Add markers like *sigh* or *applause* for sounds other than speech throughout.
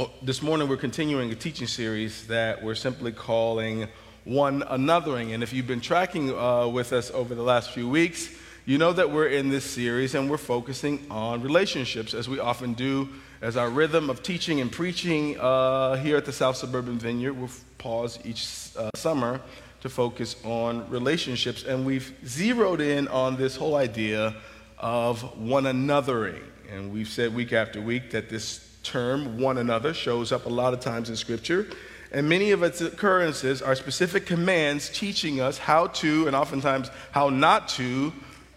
Oh, this morning we're continuing a teaching series that we're simply calling One Anothering. And if you've been tracking uh, with us over the last few weeks, you know that we're in this series and we're focusing on relationships as we often do as our rhythm of teaching and preaching uh, here at the South Suburban Vineyard. We'll pause each uh, summer to focus on relationships. And we've zeroed in on this whole idea of one anothering. And we've said week after week that this term, one another, shows up a lot of times in Scripture. And many of its occurrences are specific commands teaching us how to, and oftentimes how not to,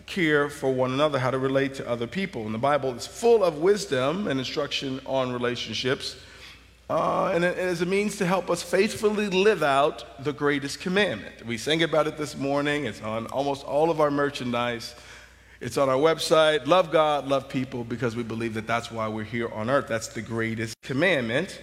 care for one another, how to relate to other people. And the Bible is full of wisdom and instruction on relationships. Uh, and it is a means to help us faithfully live out the greatest commandment. We sang about it this morning, it's on almost all of our merchandise. It's on our website. Love God, love people, because we believe that that's why we're here on earth. That's the greatest commandment.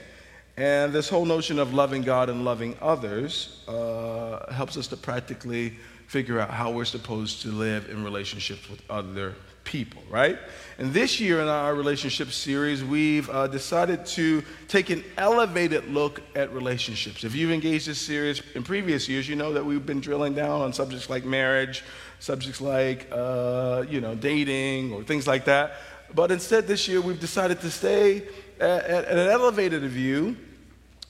And this whole notion of loving God and loving others uh, helps us to practically figure out how we're supposed to live in relationships with other people, right? And this year in our relationship series, we've uh, decided to take an elevated look at relationships. If you've engaged this series in previous years, you know that we've been drilling down on subjects like marriage, subjects like, uh, you know, dating or things like that. But instead, this year, we've decided to stay at, at an elevated view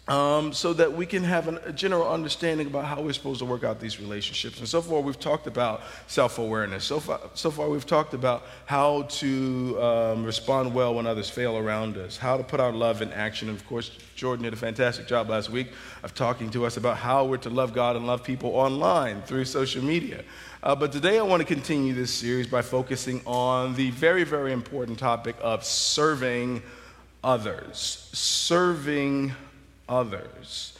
um, so that we can have an, a general understanding about how we're supposed to work out these relationships. And so far, we've talked about self awareness. So far, so far, we've talked about how to um, respond well when others fail around us, how to put our love in action. And of course, Jordan did a fantastic job last week of talking to us about how we're to love God and love people online through social media. Uh, but today, I want to continue this series by focusing on the very, very important topic of serving others. Serving others.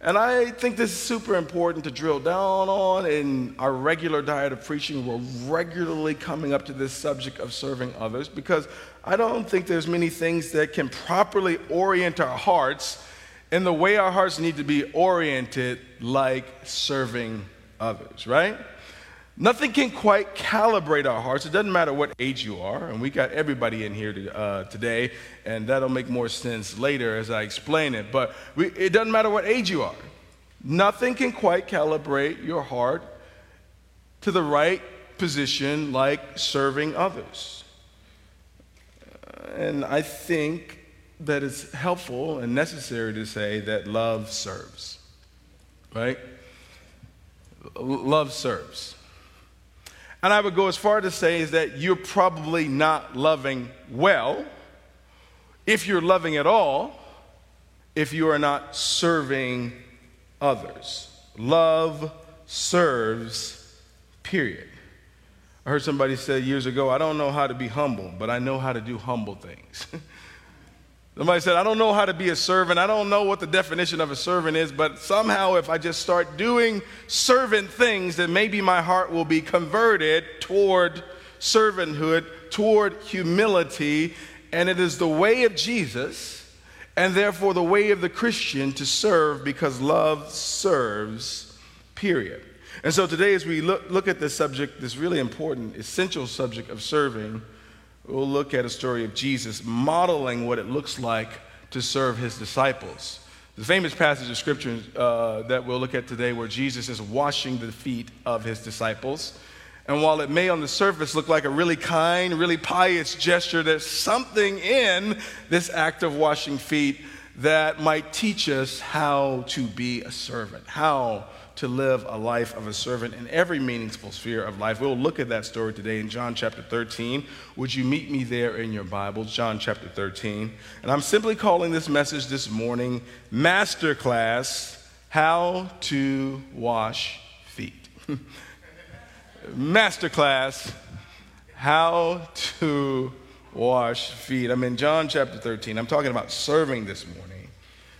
And I think this is super important to drill down on in our regular diet of preaching. We're regularly coming up to this subject of serving others because I don't think there's many things that can properly orient our hearts in the way our hearts need to be oriented like serving others, right? Nothing can quite calibrate our hearts. It doesn't matter what age you are, and we got everybody in here to, uh, today, and that'll make more sense later as I explain it. But we, it doesn't matter what age you are. Nothing can quite calibrate your heart to the right position like serving others. And I think that it's helpful and necessary to say that love serves, right? Love serves. And I would go as far to say is that you're probably not loving well, if you're loving at all, if you are not serving others. Love serves, period. I heard somebody say years ago, I don't know how to be humble, but I know how to do humble things. *laughs* Somebody said, I don't know how to be a servant. I don't know what the definition of a servant is, but somehow if I just start doing servant things, then maybe my heart will be converted toward servanthood, toward humility. And it is the way of Jesus, and therefore the way of the Christian to serve because love serves, period. And so today, as we look, look at this subject, this really important, essential subject of serving, we'll look at a story of Jesus modeling what it looks like to serve his disciples. The famous passage of scripture uh, that we'll look at today, where Jesus is washing the feet of his disciples. And while it may on the surface look like a really kind, really pious gesture, there's something in this act of washing feet that might teach us how to be a servant, how to live a life of a servant in every meaningful sphere of life. We'll look at that story today in John chapter 13. Would you meet me there in your Bibles? John chapter 13. And I'm simply calling this message this morning Masterclass How to Wash Feet. *laughs* Masterclass How to Wash Feet. I'm in John chapter 13. I'm talking about serving this morning.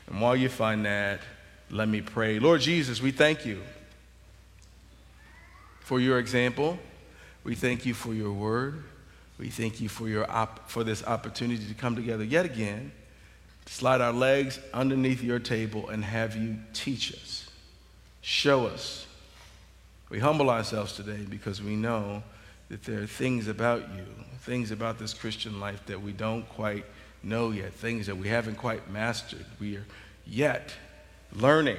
And while you find that, let me pray. Lord Jesus, we thank you for your example. We thank you for your word. We thank you for, your op- for this opportunity to come together yet again, to slide our legs underneath your table and have you teach us, show us. We humble ourselves today because we know that there are things about you, things about this Christian life that we don't quite know yet, things that we haven't quite mastered. We are yet learning.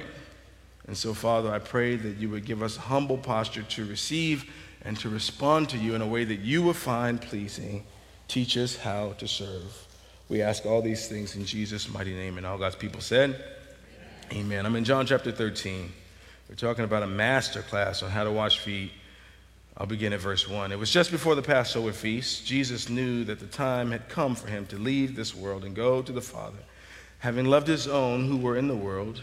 And so, Father, I pray that you would give us a humble posture to receive and to respond to you in a way that you would find pleasing. Teach us how to serve. We ask all these things in Jesus' mighty name. And all God's people said, Amen. Amen. I'm in John chapter 13. We're talking about a master class on how to wash feet. I'll begin at verse 1. It was just before the Passover feast. Jesus knew that the time had come for him to leave this world and go to the Father. Having loved his own who were in the world,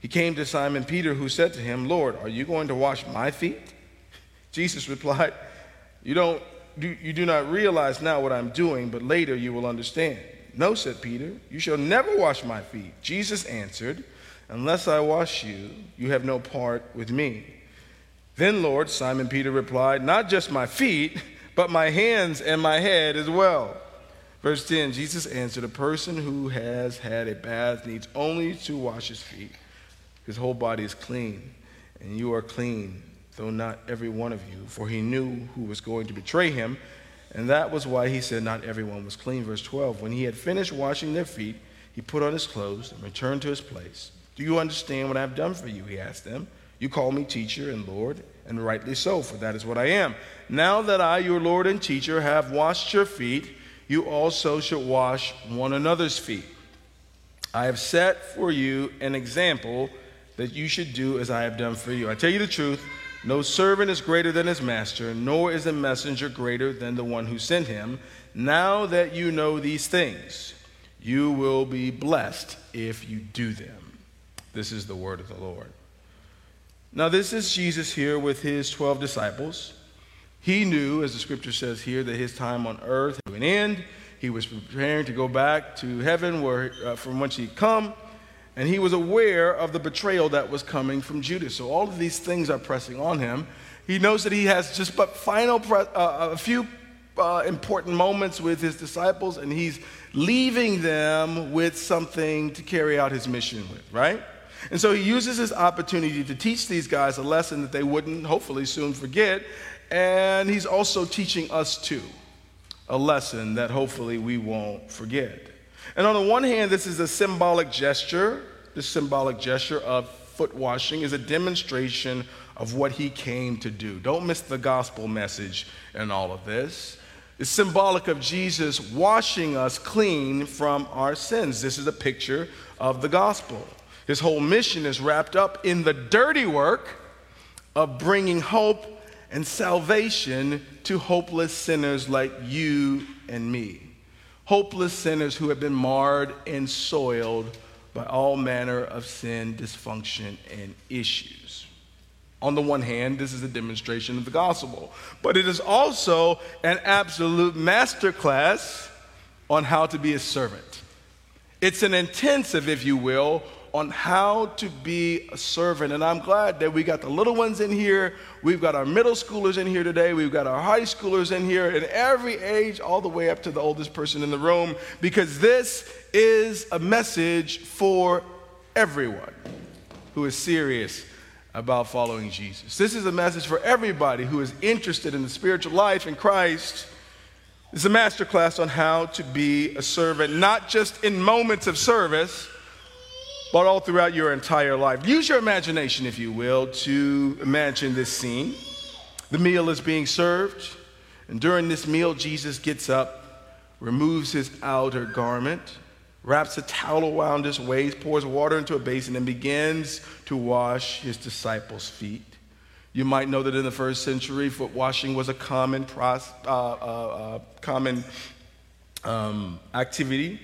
He came to Simon Peter, who said to him, Lord, are you going to wash my feet? Jesus replied, You don't you do not realize now what I'm doing, but later you will understand. No, said Peter, you shall never wash my feet. Jesus answered, Unless I wash you, you have no part with me. Then, Lord, Simon Peter replied, Not just my feet, but my hands and my head as well. Verse 10 Jesus answered, A person who has had a bath needs only to wash his feet. His whole body is clean, and you are clean, though not every one of you. For he knew who was going to betray him, and that was why he said, Not everyone was clean. Verse 12 When he had finished washing their feet, he put on his clothes and returned to his place. Do you understand what I have done for you? He asked them. You call me teacher and Lord, and rightly so, for that is what I am. Now that I, your Lord and teacher, have washed your feet, you also should wash one another's feet. I have set for you an example that you should do as I have done for you. I tell you the truth, no servant is greater than his master, nor is a messenger greater than the one who sent him. Now that you know these things, you will be blessed if you do them. This is the word of the Lord. Now, this is Jesus here with his 12 disciples. He knew, as the scripture says here, that his time on earth had an end. He was preparing to go back to heaven where, uh, from whence he'd come. And he was aware of the betrayal that was coming from Judas. So all of these things are pressing on him. He knows that he has just but final, pre- uh, a few uh, important moments with his disciples, and he's leaving them with something to carry out his mission with, right? And so he uses this opportunity to teach these guys a lesson that they wouldn't hopefully soon forget. And he's also teaching us too a lesson that hopefully we won't forget. And on the one hand, this is a symbolic gesture. This symbolic gesture of foot washing is a demonstration of what he came to do. Don't miss the gospel message in all of this. It's symbolic of Jesus washing us clean from our sins. This is a picture of the gospel. His whole mission is wrapped up in the dirty work of bringing hope and salvation to hopeless sinners like you and me. Hopeless sinners who have been marred and soiled by all manner of sin, dysfunction, and issues. On the one hand, this is a demonstration of the gospel, but it is also an absolute masterclass on how to be a servant. It's an intensive, if you will, on how to be a servant. And I'm glad that we got the little ones in here. We've got our middle schoolers in here today. We've got our high schoolers in here, and every age, all the way up to the oldest person in the room, because this is a message for everyone who is serious about following Jesus. This is a message for everybody who is interested in the spiritual life in Christ. It's a masterclass on how to be a servant, not just in moments of service but all throughout your entire life. Use your imagination, if you will, to imagine this scene. The meal is being served, and during this meal, Jesus gets up, removes his outer garment, wraps a towel around his waist, pours water into a basin, and begins to wash his disciples' feet. You might know that in the first century, foot washing was a common, pros, uh, uh, uh, common um, activity.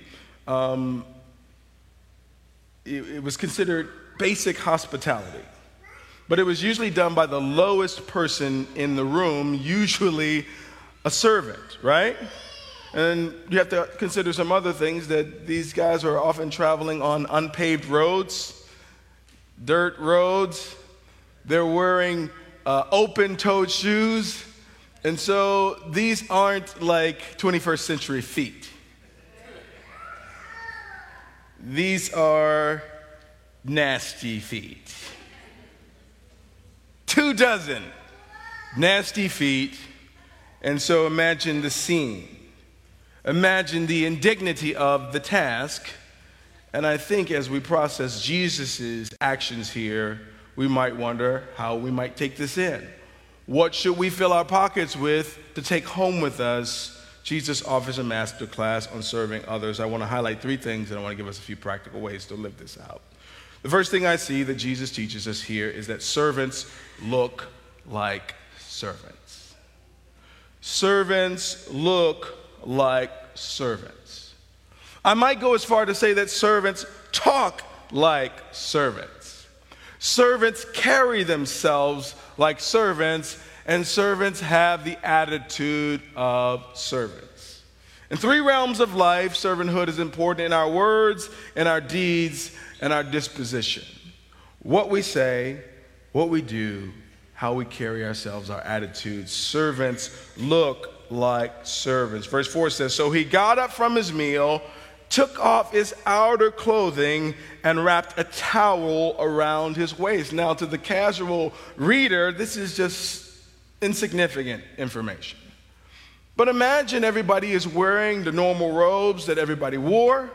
Um, it, it was considered basic hospitality. But it was usually done by the lowest person in the room, usually a servant, right? And you have to consider some other things that these guys are often traveling on unpaved roads, dirt roads. They're wearing uh, open toed shoes. And so these aren't like 21st century feet. These are nasty feet. Two dozen nasty feet. And so imagine the scene. Imagine the indignity of the task. And I think as we process Jesus' actions here, we might wonder how we might take this in. What should we fill our pockets with to take home with us? Jesus offers a master class on serving others. I want to highlight three things and I want to give us a few practical ways to live this out. The first thing I see that Jesus teaches us here is that servants look like servants. Servants look like servants. I might go as far to say that servants talk like servants. Servants carry themselves like servants, and servants have the attitude of servants. In three realms of life, servanthood is important in our words, in our deeds, and our disposition. What we say, what we do, how we carry ourselves, our attitudes. Servants look like servants. Verse 4 says So he got up from his meal, took off his outer clothing, and wrapped a towel around his waist. Now, to the casual reader, this is just insignificant information. But imagine everybody is wearing the normal robes that everybody wore.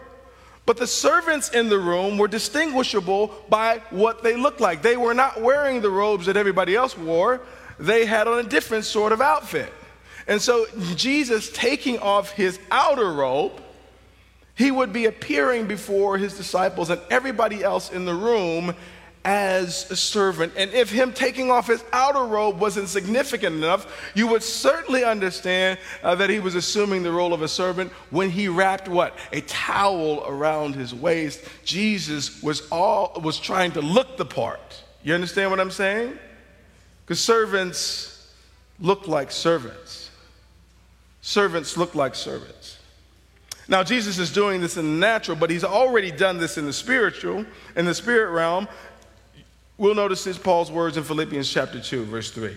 But the servants in the room were distinguishable by what they looked like. They were not wearing the robes that everybody else wore, they had on a different sort of outfit. And so, Jesus taking off his outer robe, he would be appearing before his disciples and everybody else in the room as a servant. And if him taking off his outer robe wasn't significant enough, you would certainly understand uh, that he was assuming the role of a servant when he wrapped what? A towel around his waist. Jesus was all was trying to look the part. You understand what I'm saying? Because servants look like servants. Servants look like servants. Now, Jesus is doing this in the natural, but he's already done this in the spiritual, in the spirit realm. We'll notice this Paul's words in Philippians chapter 2, verse 3.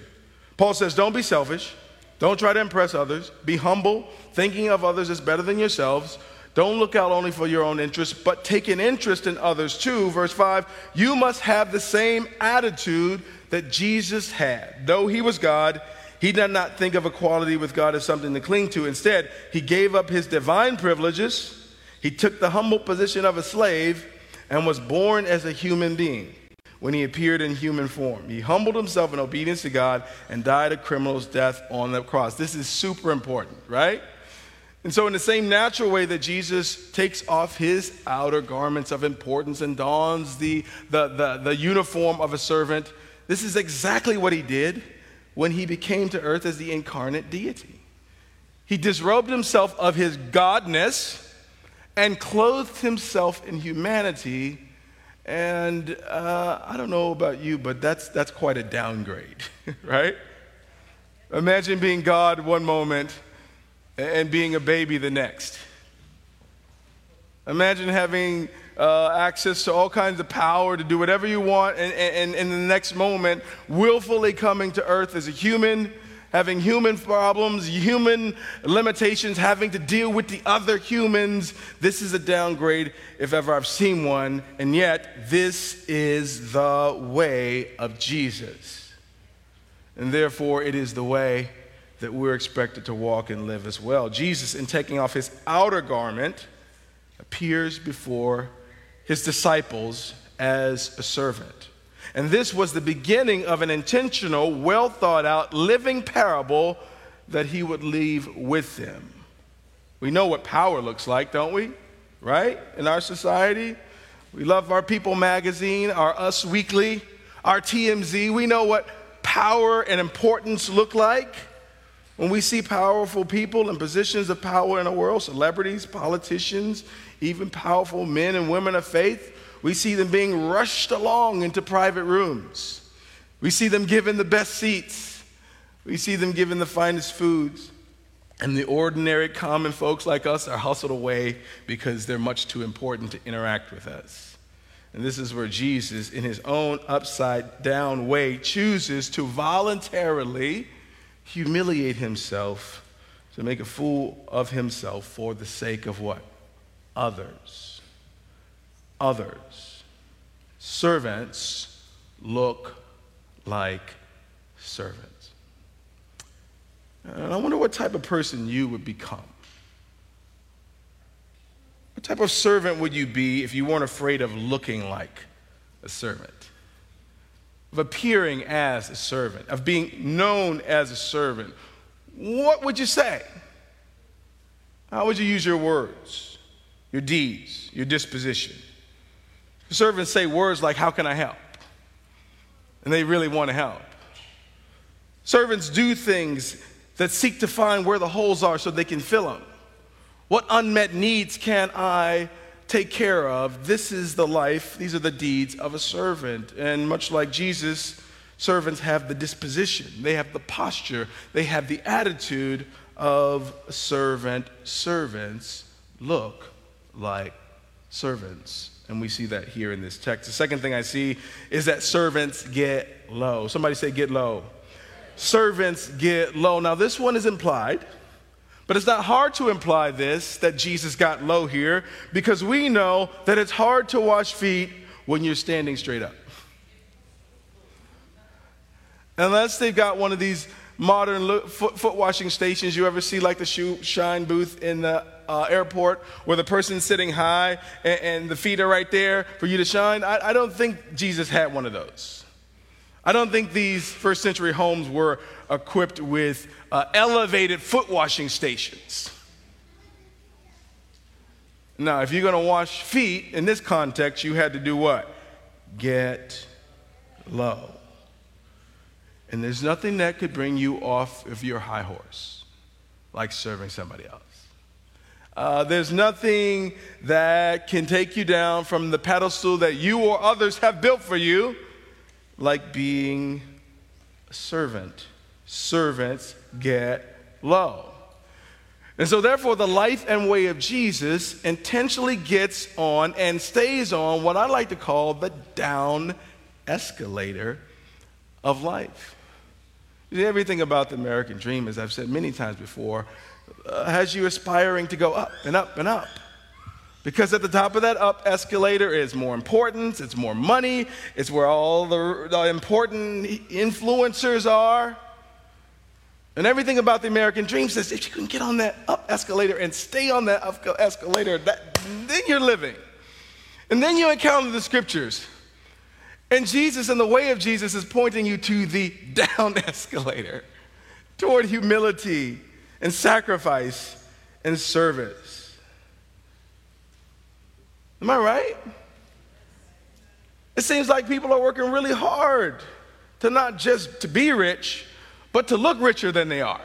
Paul says, Don't be selfish. Don't try to impress others. Be humble, thinking of others as better than yourselves. Don't look out only for your own interests, but take an interest in others too. Verse 5 You must have the same attitude that Jesus had. Though he was God, he did not think of equality with God as something to cling to. Instead, he gave up his divine privileges. He took the humble position of a slave and was born as a human being when he appeared in human form. He humbled himself in obedience to God and died a criminal's death on the cross. This is super important, right? And so, in the same natural way that Jesus takes off his outer garments of importance and dons the, the, the, the, uniform of a servant, this is exactly what he did when he became to earth as the incarnate deity. He disrobed himself of his godness and clothed himself in humanity and uh, I don't know about you, but that's, that's quite a downgrade, *laughs* right? Imagine being God one moment and being a baby the next. Imagine having uh, access to all kinds of power to do whatever you want, and, in the next moment, willfully coming to earth as a human having human problems, human limitations, having to deal with the other humans. This is a downgrade if ever I've seen one. And yet, this is the way of Jesus. And therefore, it is the way that we're expected to walk and live as well. Jesus, in taking off his outer garment, appears before his disciples as a servant. And this was the beginning of an intentional, well thought out, living parable that he would leave with them. We know what power looks like, don't we? Right? In our society, we love our People magazine, our Us Weekly, our TMZ. We know what power and importance look like. When we see powerful people in positions of power in the world, celebrities, politicians, even powerful men and women of faith, we see them being rushed along into private rooms. We see them given the best seats. We see them given the finest foods. And the ordinary, common folks like us are hustled away because they're much too important to interact with us. And this is where Jesus, in his own upside down way, chooses to voluntarily humiliate himself to make a fool of himself for the sake of what? Others. Others. Servants look like servants. And I wonder what type of person you would become. What type of servant would you be if you weren't afraid of looking like a servant? Of appearing as a servant, of being known as a servant? What would you say? How would you use your words, your deeds, your disposition? Servants say words like, How can I help? And they really want to help. Servants do things that seek to find where the holes are so they can fill them. What unmet needs can I take care of? This is the life, these are the deeds of a servant. And much like Jesus, servants have the disposition, they have the posture, they have the attitude of a servant. Servants look like servants. And we see that here in this text. The second thing I see is that servants get low. Somebody say, get low servants get low. Now, this one is implied, but it's not hard to imply this that Jesus got low here because we know that it's hard to wash feet when you're standing straight up. Unless they've got one of these modern foot, washing stations you ever see, like the shoe shine booth in the uh, airport, where the person's sitting high and, and, the feet are right there for you to shine. I, I don't think Jesus had one of those. I don't think these first century homes were equipped with uh, elevated foot washing stations. Now, if you're going to wash feet in this context, you had to do what? Get low. And there's nothing that could bring you off of your high horse like serving somebody else. Uh, there's nothing that can take you down from the pedestal that you or others have built for you like being a servant. Servants get low. And so, therefore, the life and way of Jesus intentionally gets on and stays on what I like to call the down escalator of life. Everything about the American dream, as I've said many times before, uh, has you aspiring to go up and up and up. Because at the top of that up escalator is more importance, it's more money, it's where all the, the, important influencers are. And everything about the American dream says if you can get on that up escalator and stay on that up escalator, that, then you're living. And then you encounter the scriptures. And Jesus and the way of Jesus is pointing you to the *laughs* down escalator toward humility and sacrifice and service. Am I right? It seems like people are working really hard to not just to be rich, but to look richer than they are.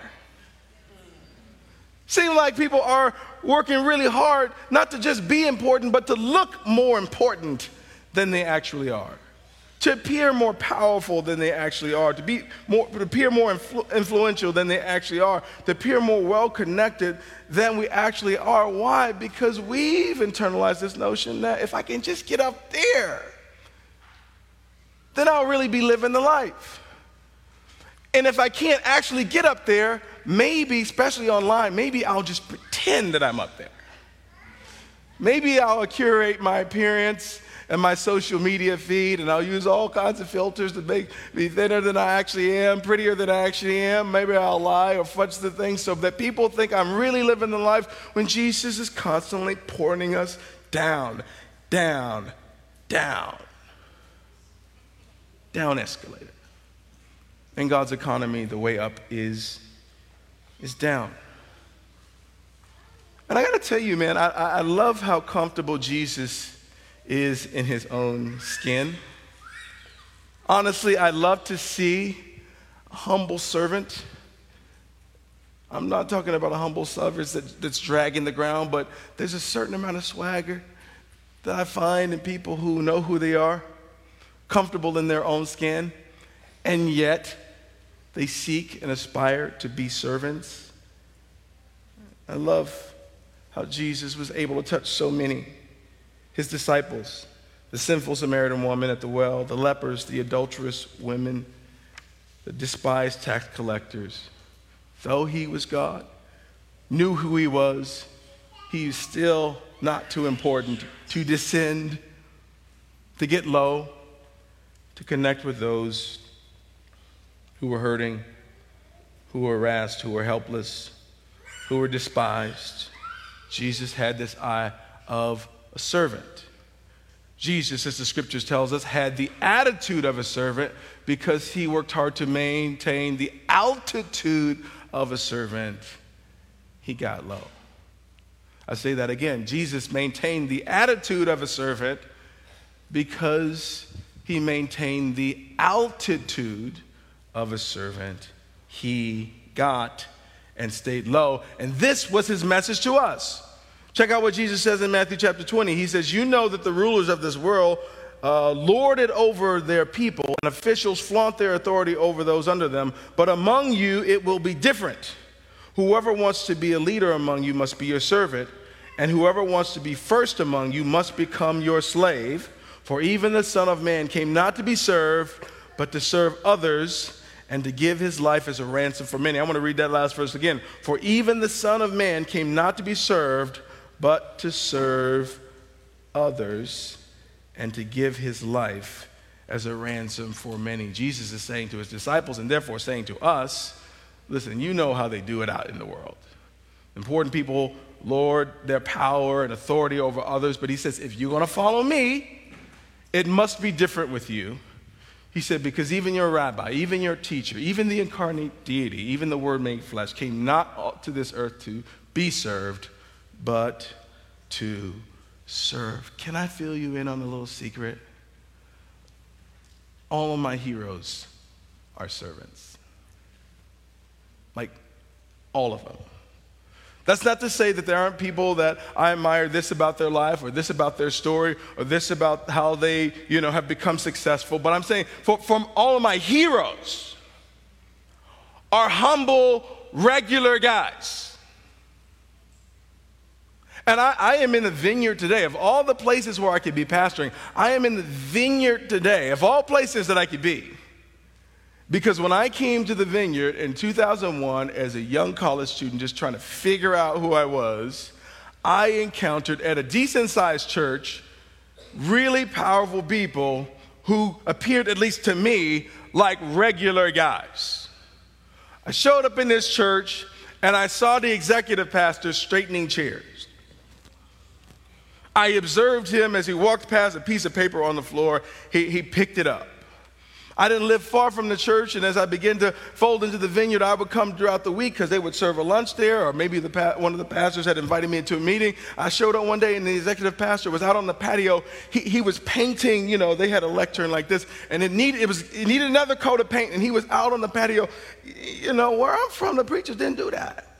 Seems like people are working really hard not to just be important, but to look more important than they actually are to appear more powerful than they actually are, to, be more, to appear more influ- influential than they actually are, to appear more well connected than we actually are. Why? Because we've internalized this notion that if I can just get up there, then I'll really be living the life. And if I can't actually get up there, maybe, especially online, maybe I'll just pretend that I'm up there. Maybe I'll curate my appearance and my social media feed, and I'll use all kinds of filters to make me thinner than I actually am, prettier than I actually am. Maybe I'll lie or fudge the thing so that people think I'm really living the life when Jesus is constantly pointing us down, down, down. Down escalator. In God's economy, the way up is, is down. And I got to tell you, man, I, I love how comfortable Jesus is in his own skin. Honestly, I love to see a humble servant. I'm not talking about a humble servant that, that's dragging the ground, but there's a certain amount of swagger that I find in people who know who they are, comfortable in their own skin, and yet they seek and aspire to be servants. I love how Jesus was able to touch so many. His disciples, the sinful Samaritan woman at the well, the lepers, the adulterous women, the despised tax collectors. Though he was God, knew who he was, he is still not too important to descend, to get low, to connect with those who were hurting, who were harassed, who were helpless, who were despised. Jesus had this eye of a servant. Jesus, as the scriptures tells us, had the attitude of a servant because he worked hard to maintain the altitude of a servant. He got low. I say that again. Jesus maintained the attitude of a servant because he maintained the altitude of a servant. He got and stayed low. And this was his message to us. Check out what Jesus says in Matthew chapter 20. He says, You know that the rulers of this world uh, lord it over their people, and officials flaunt their authority over those under them. But among you, it will be different. Whoever wants to be a leader among you must be your servant, and whoever wants to be first among you must become your slave. For even the Son of Man came not to be served, but to serve others and to give his life as a ransom for many. I want to read that last verse again. For even the Son of Man came not to be served, but to serve others and to give his life as a ransom for many. Jesus is saying to his disciples, and therefore saying to us, listen, you know how they do it out in the world. Important people lord their power and authority over others, but he says, if you're going to follow me, it must be different with you he said, Because even your rabbi, even your teacher, even the incarnate deity, even the Word made flesh came not to this earth to be served, but to serve. Can I fill you in on a little secret? All of my heroes are servants. Like, all of them. That's not to say that there aren't people that I admire this about their life or this about their story or this about how they, you know, have become successful. But I'm saying for, from all of my heroes are humble, regular guys. And I, I, am in the vineyard today. Of all the places where I could be pastoring, I am in the vineyard today, of all places that I could be. Because when I came to the vineyard in 2001 as a young college student, just trying to figure out who I was, I encountered at a decent sized church really powerful people who appeared, at least to me, like regular guys. I showed up in this church and I saw the executive pastor straightening chairs. I observed him as he walked past a piece of paper on the floor, he, he picked it up. I didn't live far from the church, and as I began to fold into the vineyard, I would come throughout the week because they would serve a lunch there, or maybe the one of the pastors had invited me into a meeting. I showed up one day, and the executive pastor was out on the patio. He, he was painting, you know, they had a lectern like this, and it needed, it, was, it needed another coat of paint, and he was out on the patio. You know, where I'm from, the preachers didn't do that.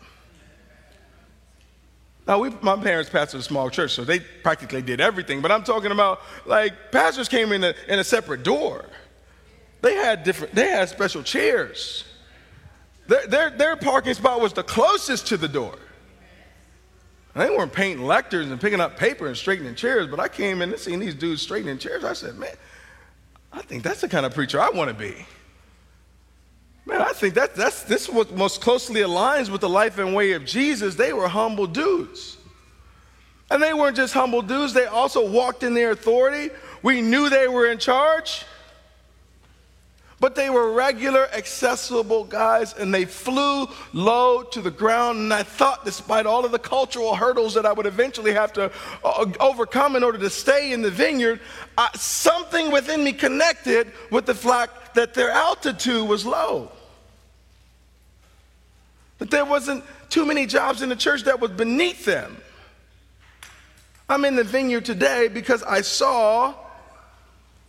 Now, we, my parents pastored a small church, so they practically did everything. But I'm talking about like pastors came in a, in a separate door. They had different, they had special chairs. Their, their, their parking spot was the closest to the door. they weren't painting lecterns and picking up paper and straightening chairs, but I came in and seen these dudes straightening chairs. I said, man, I think that's the kind of preacher I want to be. Man, I think that, that's, this what most closely aligns with the life and way of Jesus. They were humble dudes. And they weren't just humble dudes, they also walked in their authority. We knew they were in charge. But they were regular, accessible guys, and they flew low to the ground. And I thought, despite all of the cultural hurdles that I would eventually have to uh, overcome in order to stay in the vineyard, something within me connected with the fact that their altitude was low. That there wasn't too many jobs in the church that was beneath them. I'm in the vineyard today because I saw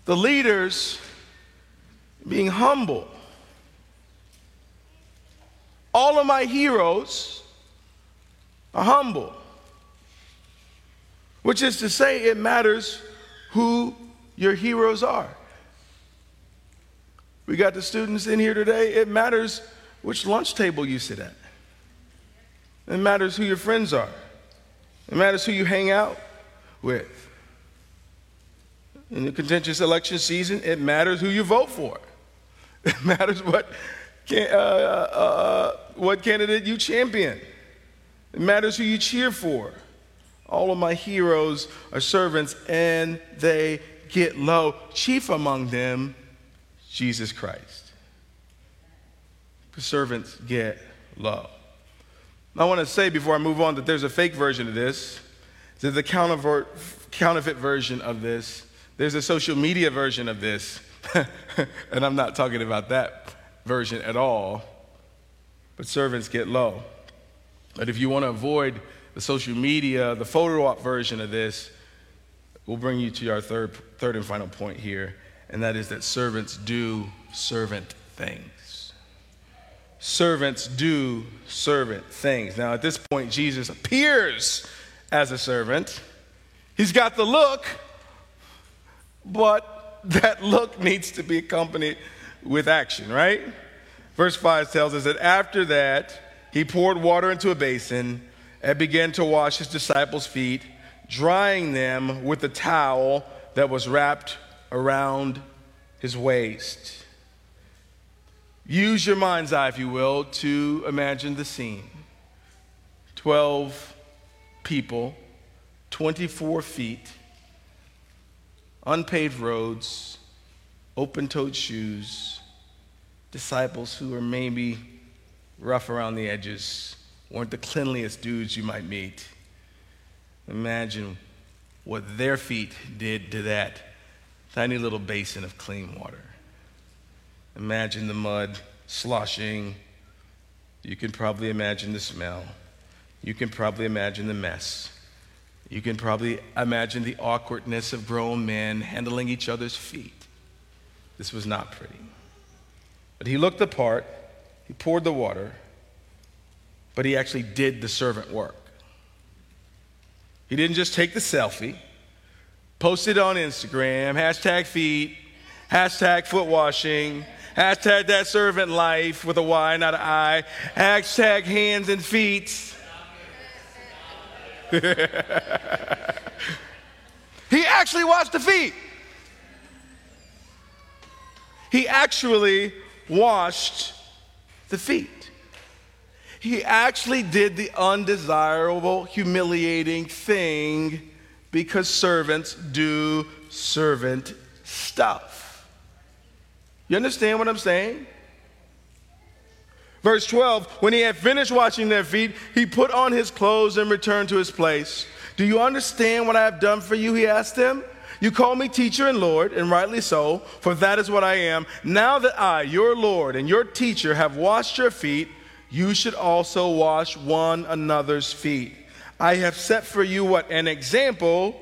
the leaders being humble. All of my heroes are humble, which is to say, it matters who your heroes are. We got the students in here today. It matters which lunch table you sit at. It matters who your friends are. It matters who you hang out with. In the contentious election season, it matters who you vote for. *laughs* It matters what, can, uh, uh, uh, what candidate you champion. It matters who you cheer for. All of my heroes are servants, and they get low. Chief among them, Jesus Christ. The servants get low. I want to say before I move on that there's a fake version of this. There's a counterfeit version of this. There's a social media version of this. *laughs* and I'm not talking about that version at all. But servants get low. But if you want to avoid the social media, the photo op version of this, we'll bring you to our third, third and final point here, and that is that servants do servant things. Servants do servant things. Now, at this point, Jesus appears as a servant. He's got the look, but *laughs* that look needs to be accompanied with action, right? Verse 5 tells us that after that, he poured water into a basin and began to wash his disciples' feet, drying them with the towel that was wrapped around his waist. Use your mind's eye, if you will, to imagine the scene. 12 people, 24 feet, unpaved roads, open toed shoes, disciples who are maybe rough around the edges, weren't the cleanliest dudes you might meet. Imagine what their feet did to that tiny little basin of clean water. Imagine the mud sloshing. You can probably imagine the smell. You can probably imagine the mess. You can probably imagine the awkwardness of grown men handling each other's feet. This was not pretty. But he looked the part, he poured the water, but he actually did the servant work. He didn't just take the selfie, post it on Instagram, hashtag feet, hashtag foot washing, hashtag that servant life with a Y, not an I, hashtag hands and feet. *laughs* he actually washed the feet. He actually washed the feet. He actually did the undesirable, humiliating thing because servants do servant stuff. You understand what I'm saying? Verse 12, when he had finished washing their feet, he put on his clothes and returned to his place. Do you understand what I have done for you? He asked them. You call me teacher and Lord, and rightly so, for that is what I am. Now that I, your Lord and your teacher, have washed your feet, you should also wash one another's feet. I have set for you what an example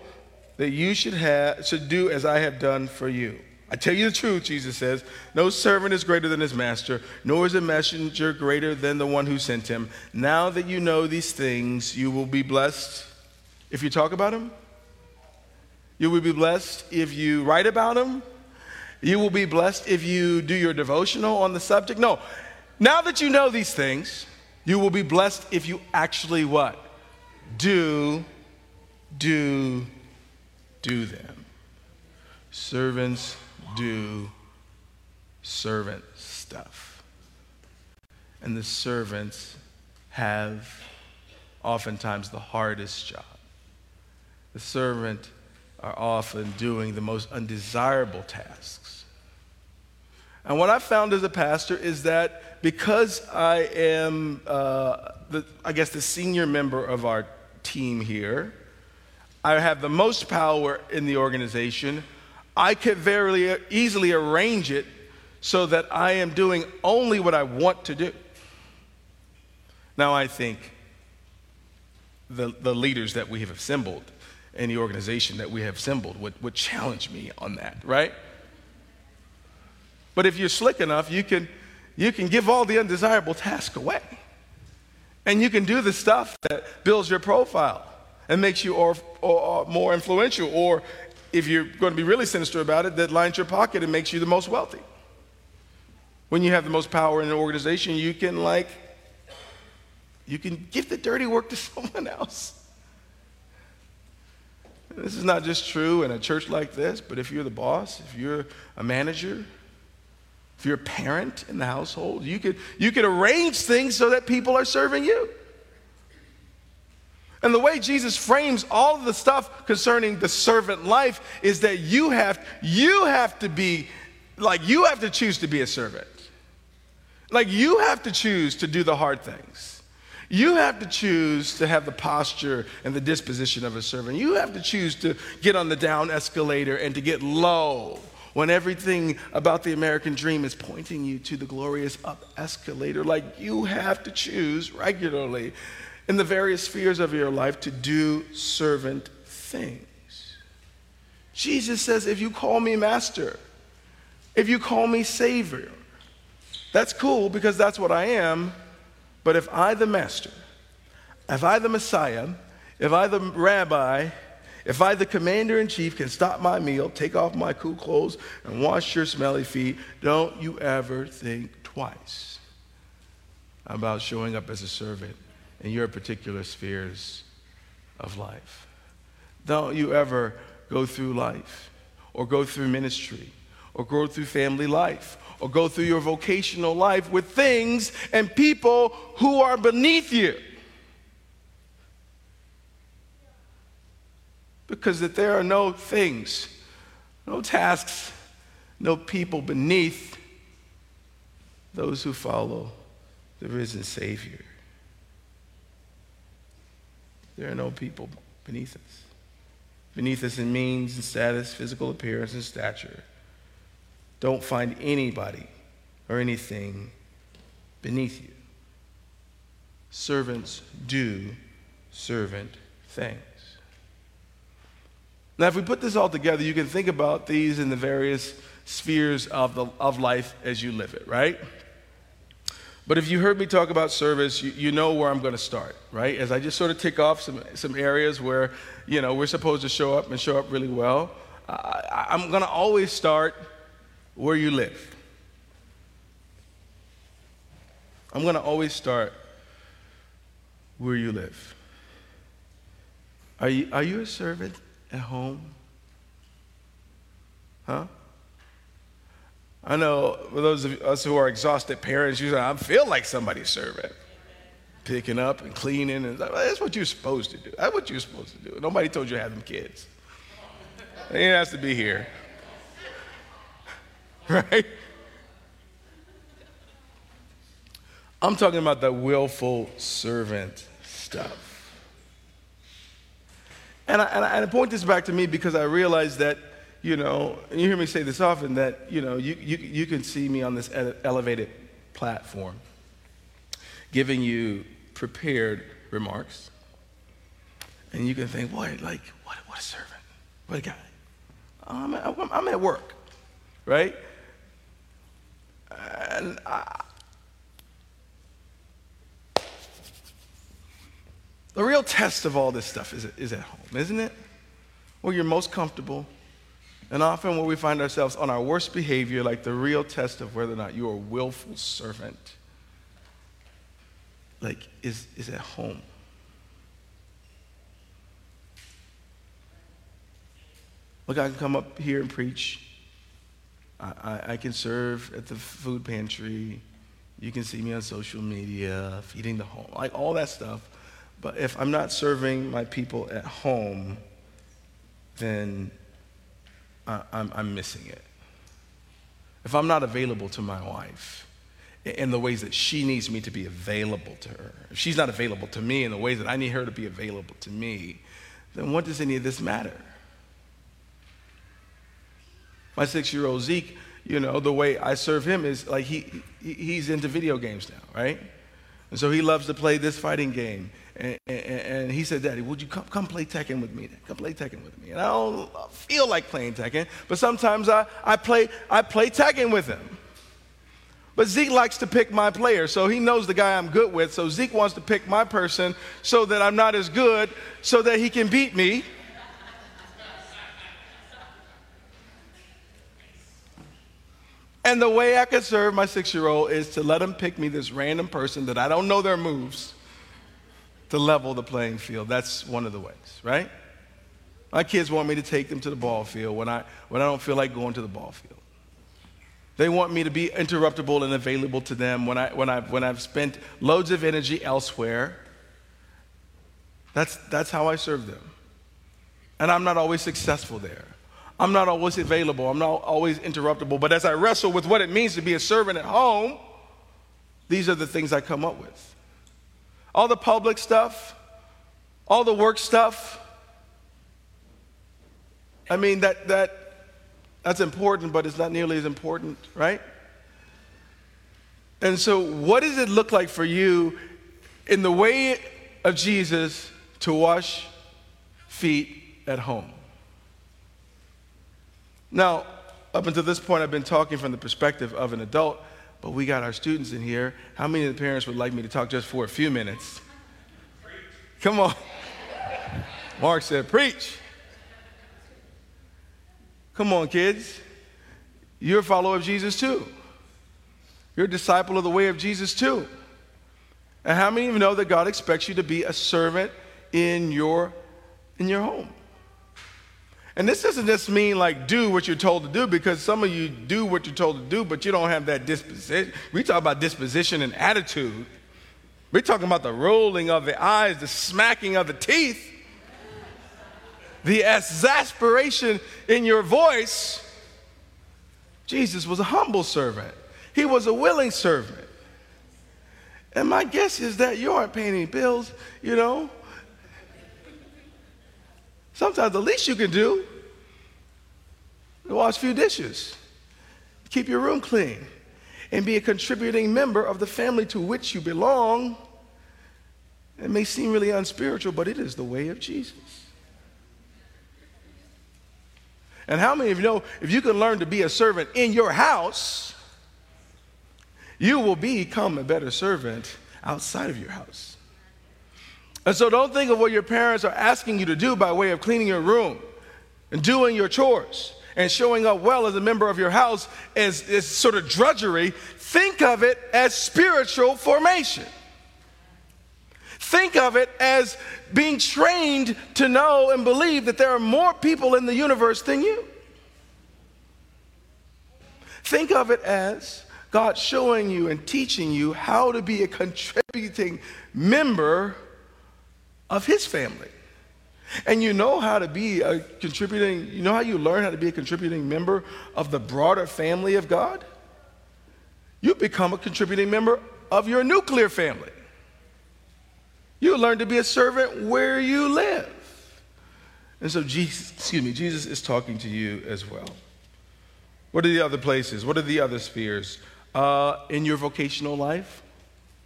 that you should have should do as I have done for you. I tell you the truth, Jesus says, no servant is greater than his master, nor is a messenger greater than the one who sent him. Now that you know these things, you will be blessed if you talk about them. You will be blessed if you write about them. You will be blessed if you do your devotional on the subject. No, now that you know these things, you will be blessed if you actually what? Do, do, do them. Servants do servant stuff. And the servants have oftentimes the hardest job. The servant are often doing the most undesirable tasks. And what I found as a pastor is that because I am, uh, the, I guess, the senior member of our team here, I have the most power in the organization. I could very easily arrange it so that I am doing only what I want to do. Now, I think the, the leaders that we have assembled and the organization that we have assembled would, would challenge me on that, right? But if you're slick enough, you can, you can give all the undesirable tasks away. And you can do the stuff that builds your profile and makes you or, or, or more influential or if you're going to be really sinister about it, that lines your pocket and makes you the most wealthy. When you have the most power in an organization, you can like You can give the dirty work to *laughs* someone else. This is not just true in a church like this, but if you're the boss, if you're a manager, if you're a parent in the household, you could, you could arrange things so that people are serving you. And the way Jesus frames all of the stuff concerning the servant life is that you have, you have to be, like, you have to choose to be a servant. Like, you have to choose to do the hard things. You have to choose to have the posture and the disposition of a servant. You have to choose to get on the down escalator and to get low when everything about the American dream is pointing you to the glorious up escalator. Like you have to choose regularly in the various spheres of your life to do servant things. Jesus says, if you call me master, if you call me savior, that's cool because that's what I am. But if I, the master, if I, the Messiah, if I, the rabbi, if I, the commander in chief, can stop my meal, take off my cool clothes, and wash your smelly feet, don't you ever think twice about showing up as a servant in your particular spheres of life. Don't you ever go through life or go through ministry or go through family life or go through your vocational life with things and people who are beneath you. Because that there are no things, no tasks, no people beneath those who follow the risen Savior. There are no people beneath us. Beneath us in means and status, physical appearance and stature. Don't find anybody or anything beneath you. Servants do servant things. Now, if we put this all together, you can think about these in the various spheres of, the, of life as you live it, right? But if you heard me talk about service, you, you know where I'm going to start, right? As I just sort of tick off some, some areas where, you know, we're supposed to show up and show up really well. I, I'm going to always start where you live. I'm going to always start where you live. Are you, are you a servant at home? Huh? I know for those of us who are exhausted parents, you say, I feel like somebody's servant. Picking up and cleaning, and that's what you're supposed to do. That's what you're supposed to do. Nobody told you to have them kids. He has to be here. *laughs* right? I'm talking about the willful servant stuff. And I, and I, and I point this back to me because I realize that, you know, and you hear me say this often, that, you know, you, you, you can see me on this elevated platform giving you prepared remarks. And you can think, boy, like, what, what a servant. What a guy. I'm at, I'm at work, right? And I, the real test of all this stuff is, is at home, isn't it? Where you're most comfortable, and often where we find ourselves on our worst behavior, like the real test of whether or not you're a willful servant, like, is, is at home. Look, I can come up here and preach I, I, can serve at the food pantry. You can see me on social media, feeding the home, like all that stuff. But if I'm not serving my people at home, then I, I'm, I'm missing it. If I'm not available to my wife in the ways that she needs me to be available to her, if she's not available to me in the ways that I need her to be available to me, then what does any of this matter? My six year old Zeke, you know, the way I serve him is like he, he's into video games now, right? And so he loves to play this fighting game. And, and, and, he said, Daddy, would you come, come play Tekken with me? Come play Tekken with me. And I don't feel like playing Tekken, but sometimes I, I, play, I play Tekken with him. But Zeke likes to pick my player, so he knows the guy I'm good with. So Zeke wants to pick my person so that I'm not as good, so that he can beat me. And the way I could serve my six year old is to let him pick me this random person that I don't know their moves, to level the playing field. That's one of the ways, right? My kids want me to take them to the ball field when I, when I don't feel like going to the ball field. They want me to be interruptible and available to them when, I, when, I, when I've spent loads of energy elsewhere. That's, that's how I serve them. And I'm not always successful there. I'm not always available. I'm not always interruptible. But as I wrestle with what it means to be a servant at home, these are the things I come up with. All the public stuff, all the work stuff. I mean, that, that, that's important, but it's not nearly as important, right? And so, what does it look like for you in the way of Jesus to wash feet at home? Now, up until this point, I've been talking from the perspective of an adult, but we got our students in here. How many of the parents would like me to talk just for a few minutes? Come on. Mark said, Preach. Come on, kids. You're a follower of Jesus too. You're a disciple of the way of Jesus too. And how many of you know that God expects you to be a servant in your, in your home? And this doesn't just mean like do what you're told to do, because some of you do what you're told to do, but you don't have that disposition. We talk about disposition and attitude. We're talking about the rolling of the eyes, the smacking of the teeth, the exasperation in your voice. Jesus was a humble servant, he was a willing servant. And my guess is that you aren't paying any bills, you know. Sometimes the least you can do is wash a few dishes, keep your room clean, and be a contributing member of the family to which you belong. It may seem really unspiritual, but it is the way of Jesus. And how many of you know if you can learn to be a servant in your house, you will become a better servant outside of your house? And so don't think of what your parents are asking you to do by way of cleaning your room and doing your chores and showing up well as a member of your house as, as sort of drudgery. Think of it as spiritual formation. Think of it as being trained to know and believe that there are more people in the universe than you. Think of it as God showing you and teaching you how to be a contributing member of his family. And you know how to be a contributing, you know how you learn how to be a contributing member of the broader family of God? You become a contributing member of your nuclear family. You learn to be a servant where you live. And so Jesus, excuse me, Jesus is talking to you as well. What are the other places? What are the other spheres? Uh, in your vocational life,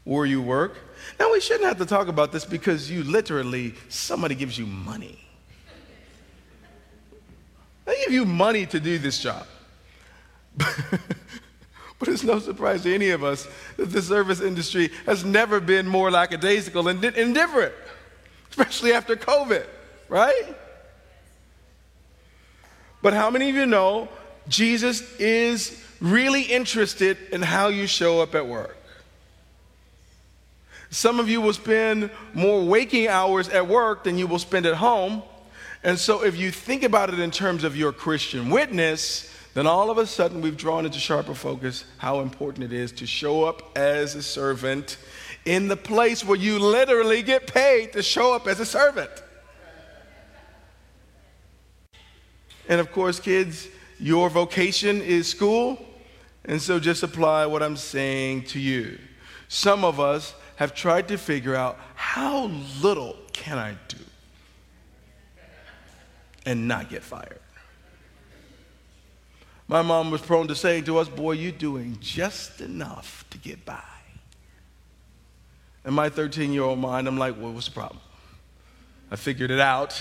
where you work, now, we shouldn't have to talk about this because you literally, somebody gives you money. They give you money to do this job. *laughs* but it's no surprise to any of us that the service industry has never been more lackadaisical and indifferent, especially after COVID, right? But how many of you know Jesus is really interested in how you show up at work? Some of you will spend more waking hours at work than you will spend at home. And so, if you think about it in terms of your Christian witness, then all of a sudden we've drawn into sharper focus how important it is to show up as a servant in the place where you literally get paid to show up as a servant. And of course, kids, your vocation is school. And so just apply what I'm saying to you. Some of us have tried to figure out how little can I do and not get fired. My mom was prone to saying to us, Boy, you're doing just enough to get by. In my 13 year old mind, I'm like, well, what's the problem? I figured it out.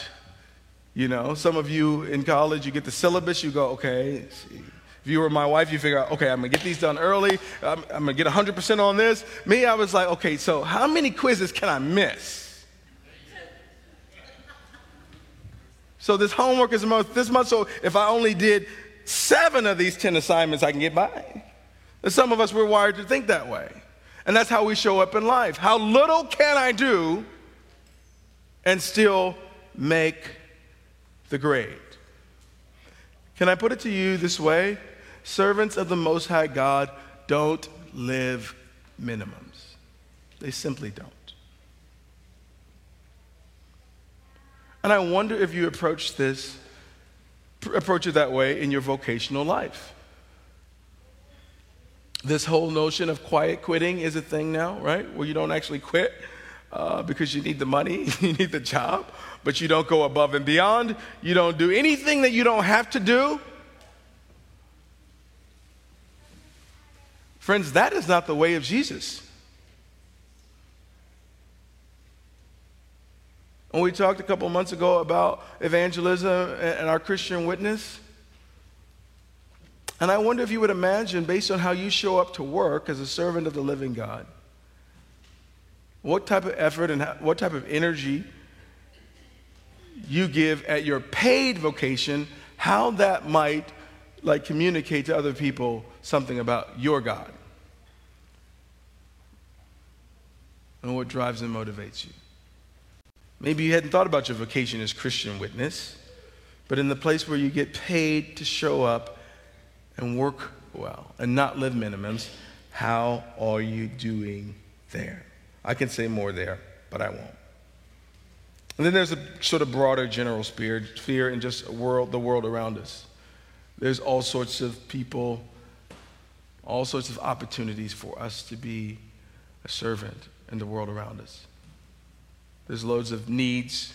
You know, some of you in college, you get the syllabus, you go, okay, see, if you were my wife, you figure out, okay, I'm gonna get these done early. I'm, I'm gonna get 100% on this. Me, I was like, okay, so how many quizzes can I miss? So this homework is this month. So if I only did seven of these 10 assignments, I can get by. And some of us were wired to think that way. And that's how we show up in life. How little can I do and still make the grade. Can I put it to you this way? Servants of the Most High God don't live minimums, they simply don't. And I wonder if you approach this, approach it that way in your vocational life. This whole notion of quiet quitting is a thing now, right? Where you don't actually quit uh, because you need the money, *laughs* you need the job, but you don't go above and beyond. You don't do anything that you don't have to do. Friends, that is not the way of Jesus. When we talked a couple months ago about evangelism and our Christian witness, and I wonder if you would imagine, based on how you show up to work as a servant of the living God, what type of effort and what type of energy you give at your paid vocation, how that might like communicate to other people something about your God and what drives and motivates you. Maybe you hadn't thought about your vocation as Christian witness, but in the place where you get paid to show up and work well and not live minimums, how are you doing there? I can say more there, but I won't. And then there's a sort of broader general spirit, fear in just world, the world around us. There's all sorts of people, all sorts of opportunities for us to be a servant in the world around us. There's loads of needs,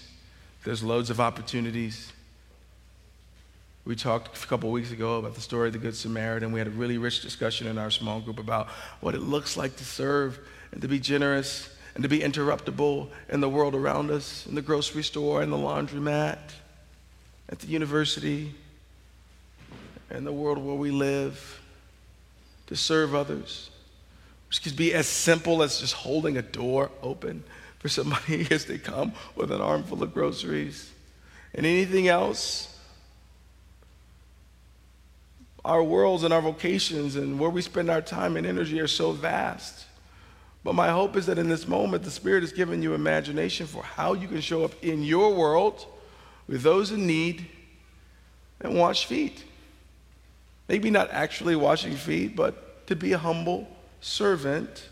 there's loads of opportunities. We talked a couple weeks ago about the story of the Good Samaritan. We had a really rich discussion in our small group about what it looks like to serve and to be generous and to be interruptible in the world around us, in the grocery store, in the laundromat, at the university, in the world where we live, to serve others. Could be as simple as just holding a door open for somebody *laughs* as they come with an armful of groceries. And anything else, our worlds and our vocations and where we spend our time and energy are so vast. But my hope is that in this moment, the Spirit has given you imagination for how you can show up in your world with those in need and wash feet. Maybe not actually washing feet, but to be humble servant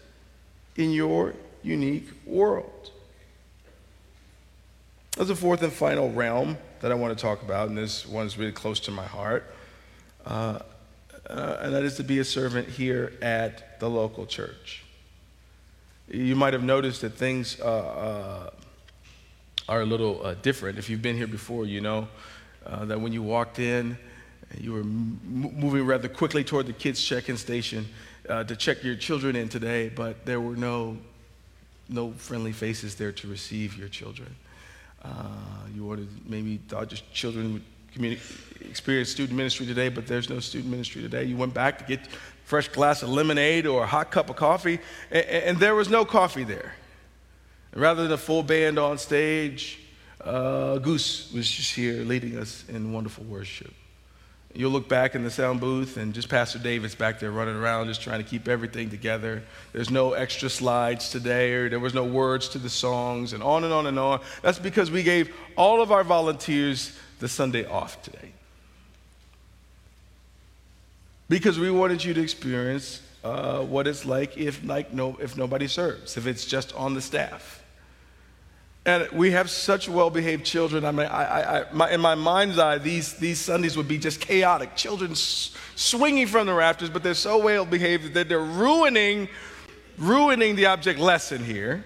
in your unique world. There's a fourth and final realm that I want to talk about, and this one's really close to my heart. Uh, uh, and that is to be a servant here at the local church. You might have noticed that things uh, uh are a little uh, different. If you've been here before, you know uh, that when you walked in, you were m- moving rather quickly toward the kids' check in station to check your children in today, but there were no no friendly faces there to receive your children. Uh, you wanted maybe thought your children would communi- experience student ministry today, but there's no student ministry today. You went back to get fresh glass of lemonade or a hot cup of coffee, and, and there was no coffee there. Rather than a full band on stage, uh, Goose was just here leading us in wonderful worship. You'll look back in the sound booth, and just Pastor David's back there running around, just trying to keep everything together. There's no extra slides today, or there was no words to the songs, and on and on and on. That's because we gave all of our volunteers the Sunday off today. Because we wanted you to experience uh, what it's like if, like no, if nobody serves, if it's just on the staff. And we have such well behaved children. I mean, I, I, my, in my mind's eye, these, these Sundays would be just chaotic. Children s- swinging from the rafters, but they're so well behaved that they're ruining, ruining the object lesson here.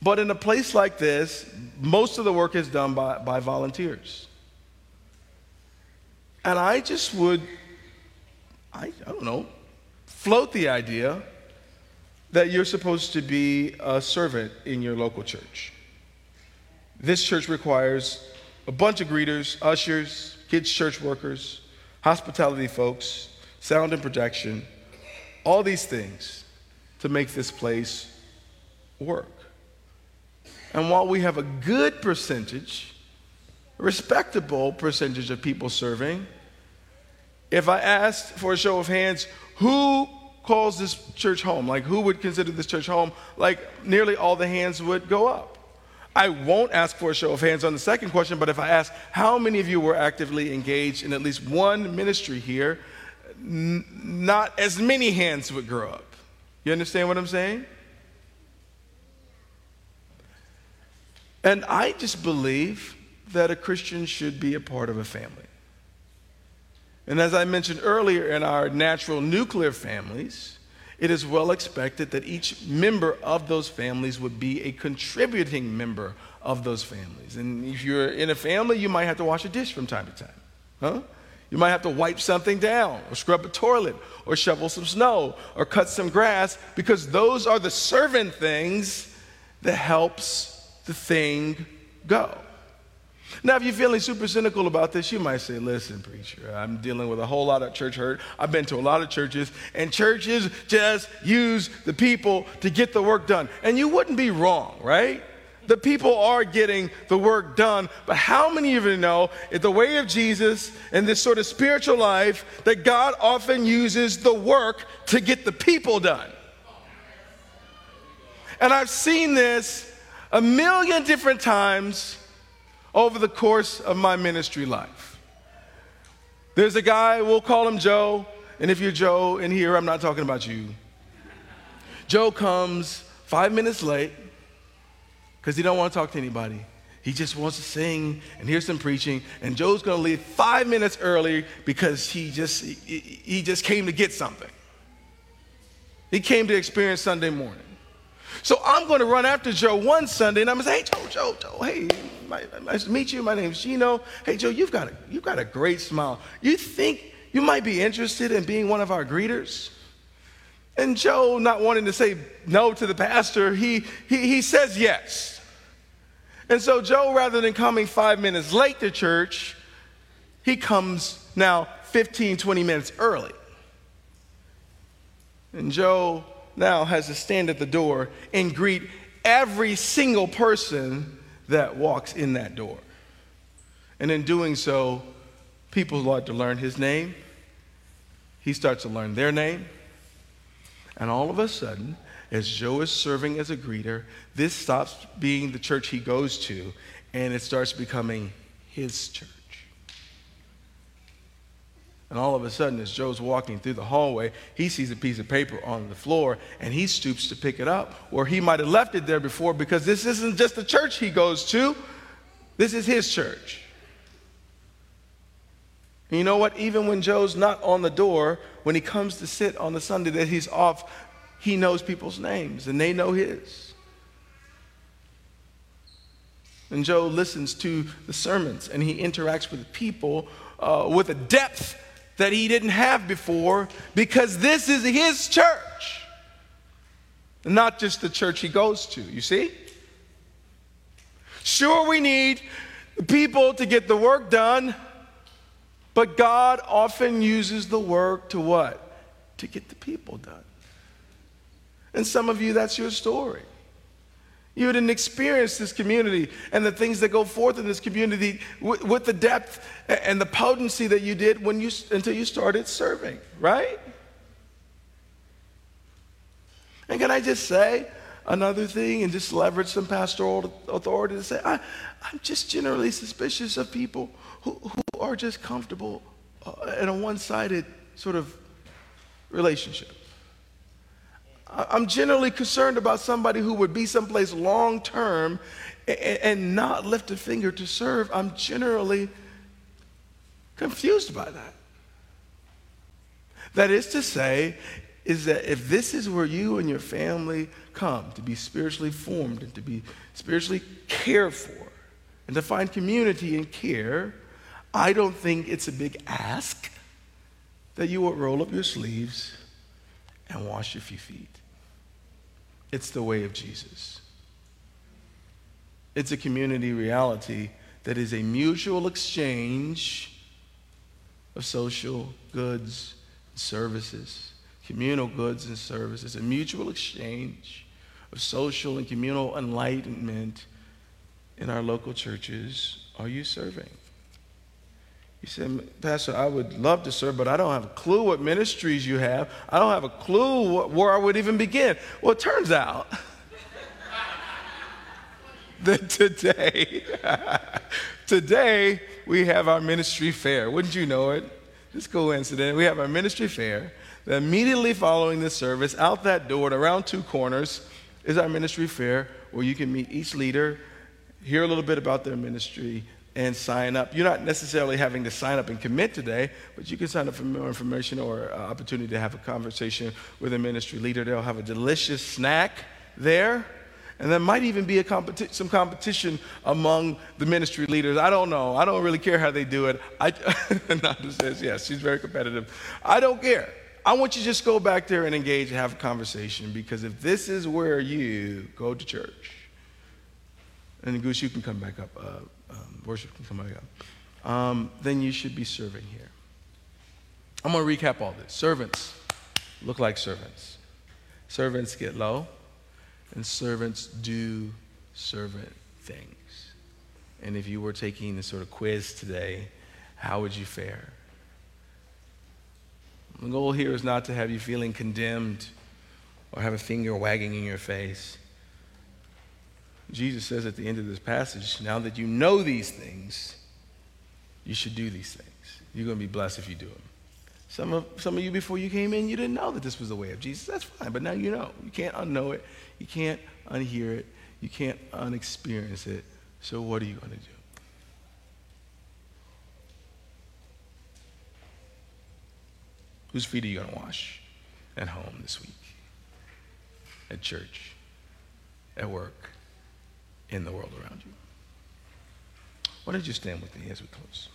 But in a place like this, most of the work is done by, by volunteers. And I just would, I, I don't know, float the idea that you're supposed to be a servant in your local church. This church requires a bunch of greeters, ushers, kids' church workers, hospitality folks, sound and projection, all these things to make this place work. And while we have a good percentage, respectable percentage of people serving, if I asked for a show of hands, who calls this church home? Like, who would consider this church home? Like, nearly all the hands would go up. I won't ask for a show of hands on the second question, but if I ask how many of you were actively engaged in at least one ministry here, n- not as many hands would grow up. You understand what I'm saying? And I just believe that a Christian should be a part of a family. And as I mentioned earlier, in our natural nuclear families, it is well expected that each member of those families would be a contributing member of those families. And if you're in a family, you might have to wash a dish from time to time. Huh? You might have to wipe something down, or scrub a toilet, or shovel some snow, or cut some grass, because those are the servant things that helps the thing go. Now, if you're feeling super cynical about this, you might say, listen, preacher, I'm dealing with a whole lot of church hurt. I've been to a lot of churches, and churches just use the people to get the work done. And you wouldn't be wrong, right? The people are getting the work done, but how many of you know, in the way of Jesus and this sort of spiritual life, that God often uses the work to get the people done? And I've seen this a million different times over the course of my ministry life. There's a guy, we'll call him Joe, and if you're Joe in here, I'm not talking about you. Joe comes five minutes late because he don't want to talk to anybody. He just wants to sing and hear some preaching. And Joe's going to leave five minutes early because he just, he, he just came to get something. He came to experience Sunday morning. So I'm going to run after Joe one Sunday and I'm going to say, hey, Joe, Joe, Joe, hey, nice to meet you. My name's Gino. Hey, Joe, you've got, a, you've got a great smile. You think you might be interested in being one of our greeters? And Joe, not wanting to say no to the pastor, he, he, he says yes. And so, Joe, rather than coming five minutes late to church, he comes now 15, 20 minutes early. And Joe now has to stand at the door and greet every single person that walks in that door. And in doing so, people start to learn his name. He starts to learn their name. And all of a sudden, as Joe is serving as a greeter, this stops being the church he goes to and it starts becoming his church. And all of a sudden, as Joe's walking through the hallway, he sees a piece of paper on the floor and he stoops to pick it up. Or he might have left it there before because this isn't just the church he goes to, this is his church. And you know what? Even when Joe's not on the door, when he comes to sit on the Sunday that he's off, he knows people's names and they know his. And Joe listens to the sermons and he interacts with people uh, with a depth that he didn't have before because this is his church, not just the church he goes to. You see? Sure, we need people to get the work done, but God often uses the work to what? To get the people done. And some of you, that's your story. You didn't experience this community and the things that go forth in this community with, the depth and the potency that you did when you, until you started serving, right? And can I just say another thing and just leverage some pastoral authority to say, I, am just generally suspicious of people who, who are just comfortable uh, in a one sided sort of relationship. I'm generally concerned about somebody who would be someplace long term and not lift a finger to serve. I'm generally confused by that. That is to say, is that if this is where you and your family come to be spiritually formed and to be spiritually cared for and to find community and care, I don't think it's a big ask that you would roll up your sleeves and wash your few feet. It's the way of Jesus. It's a community reality that is a mutual exchange of social goods and services, communal goods and services, a mutual exchange of social and communal enlightenment in our local churches. Are you serving? You said, Pastor, I would love to serve, but I don't have a clue what ministries you have. I don't have a clue what, where I would even begin. Well, it turns out *laughs* that today, *laughs* today we have our ministry fair. Wouldn't you know it? Just coincidence. We have our ministry fair. That immediately following this service, out that door, and around two corners, is our ministry fair where you can meet each leader, hear a little bit about their ministry, and sign up. You're not necessarily having to sign up and commit today, but you can sign up for more information or uh, opportunity to have a conversation with a ministry leader. They'll have a delicious snack there. And there might even be a competi- some competition among the ministry leaders. I don't know. I don't really care how they do it. I, *laughs* Nanda says, yes, she's very competitive. I don't care. I want you to just go back there and engage and have a conversation because if this is where you go to church, and Goose, you can come back up. Uh, worship can come back up. Um, then you should be serving here. I'm going to recap all this. Servants look like servants. Servants get low, and servants do servant things. And if you were taking the sort of quiz today, how would you fare? The goal here is not to have you feeling condemned or have a finger wagging in your face. Jesus says at the end of this passage, now that you know these things, you should do these things. You're going to be blessed if you do them. Some of, some of you, before you came in, you didn't know that this was the way of Jesus. That's fine, but now you know. You can't unknow it. You can't unhear it. You can't unexperience it. So, what are you going to do? Whose feet are you going to wash at home this week? At church? At work? In the world around you. Why don't you stand with me as we close?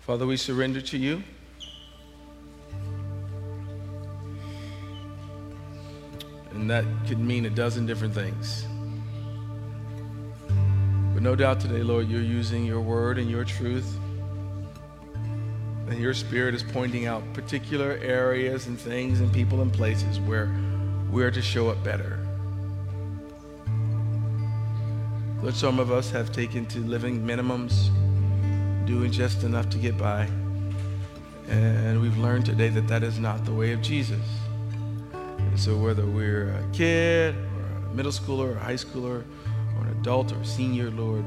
Father, we surrender to you. And that could mean a dozen different things. But no doubt today, Lord, you're using your word and your truth and your spirit is pointing out particular areas and things and people and places where we're to show up better. Lord, some of us have taken to living minimums, doing just enough to get by. And we've learned today that that is not the way of Jesus. And so, whether we're a kid, or a middle schooler, or a high schooler, or an adult, or a senior, Lord,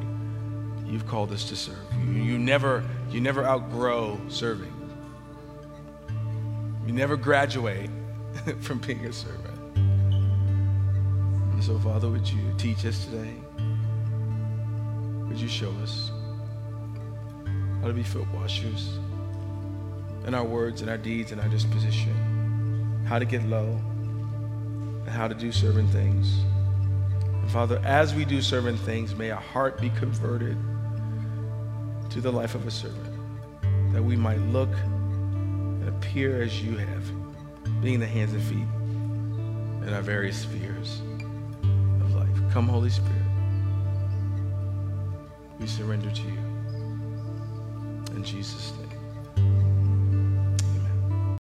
you've called us to serve. You, you, never, you never outgrow serving. You never graduate *laughs* from being a servant. And so, Father, would you teach us today? Would you show us how to be foot washers in our words and our deeds and our disposition, how to get low, and how to do servant things. Father, as we do servant things, may our heart be converted to the life of a servant, that we might look and appear as you have, being the hands and feet in our various spheres of life. Come, Holy Spirit. We surrender to you. In Jesus' name.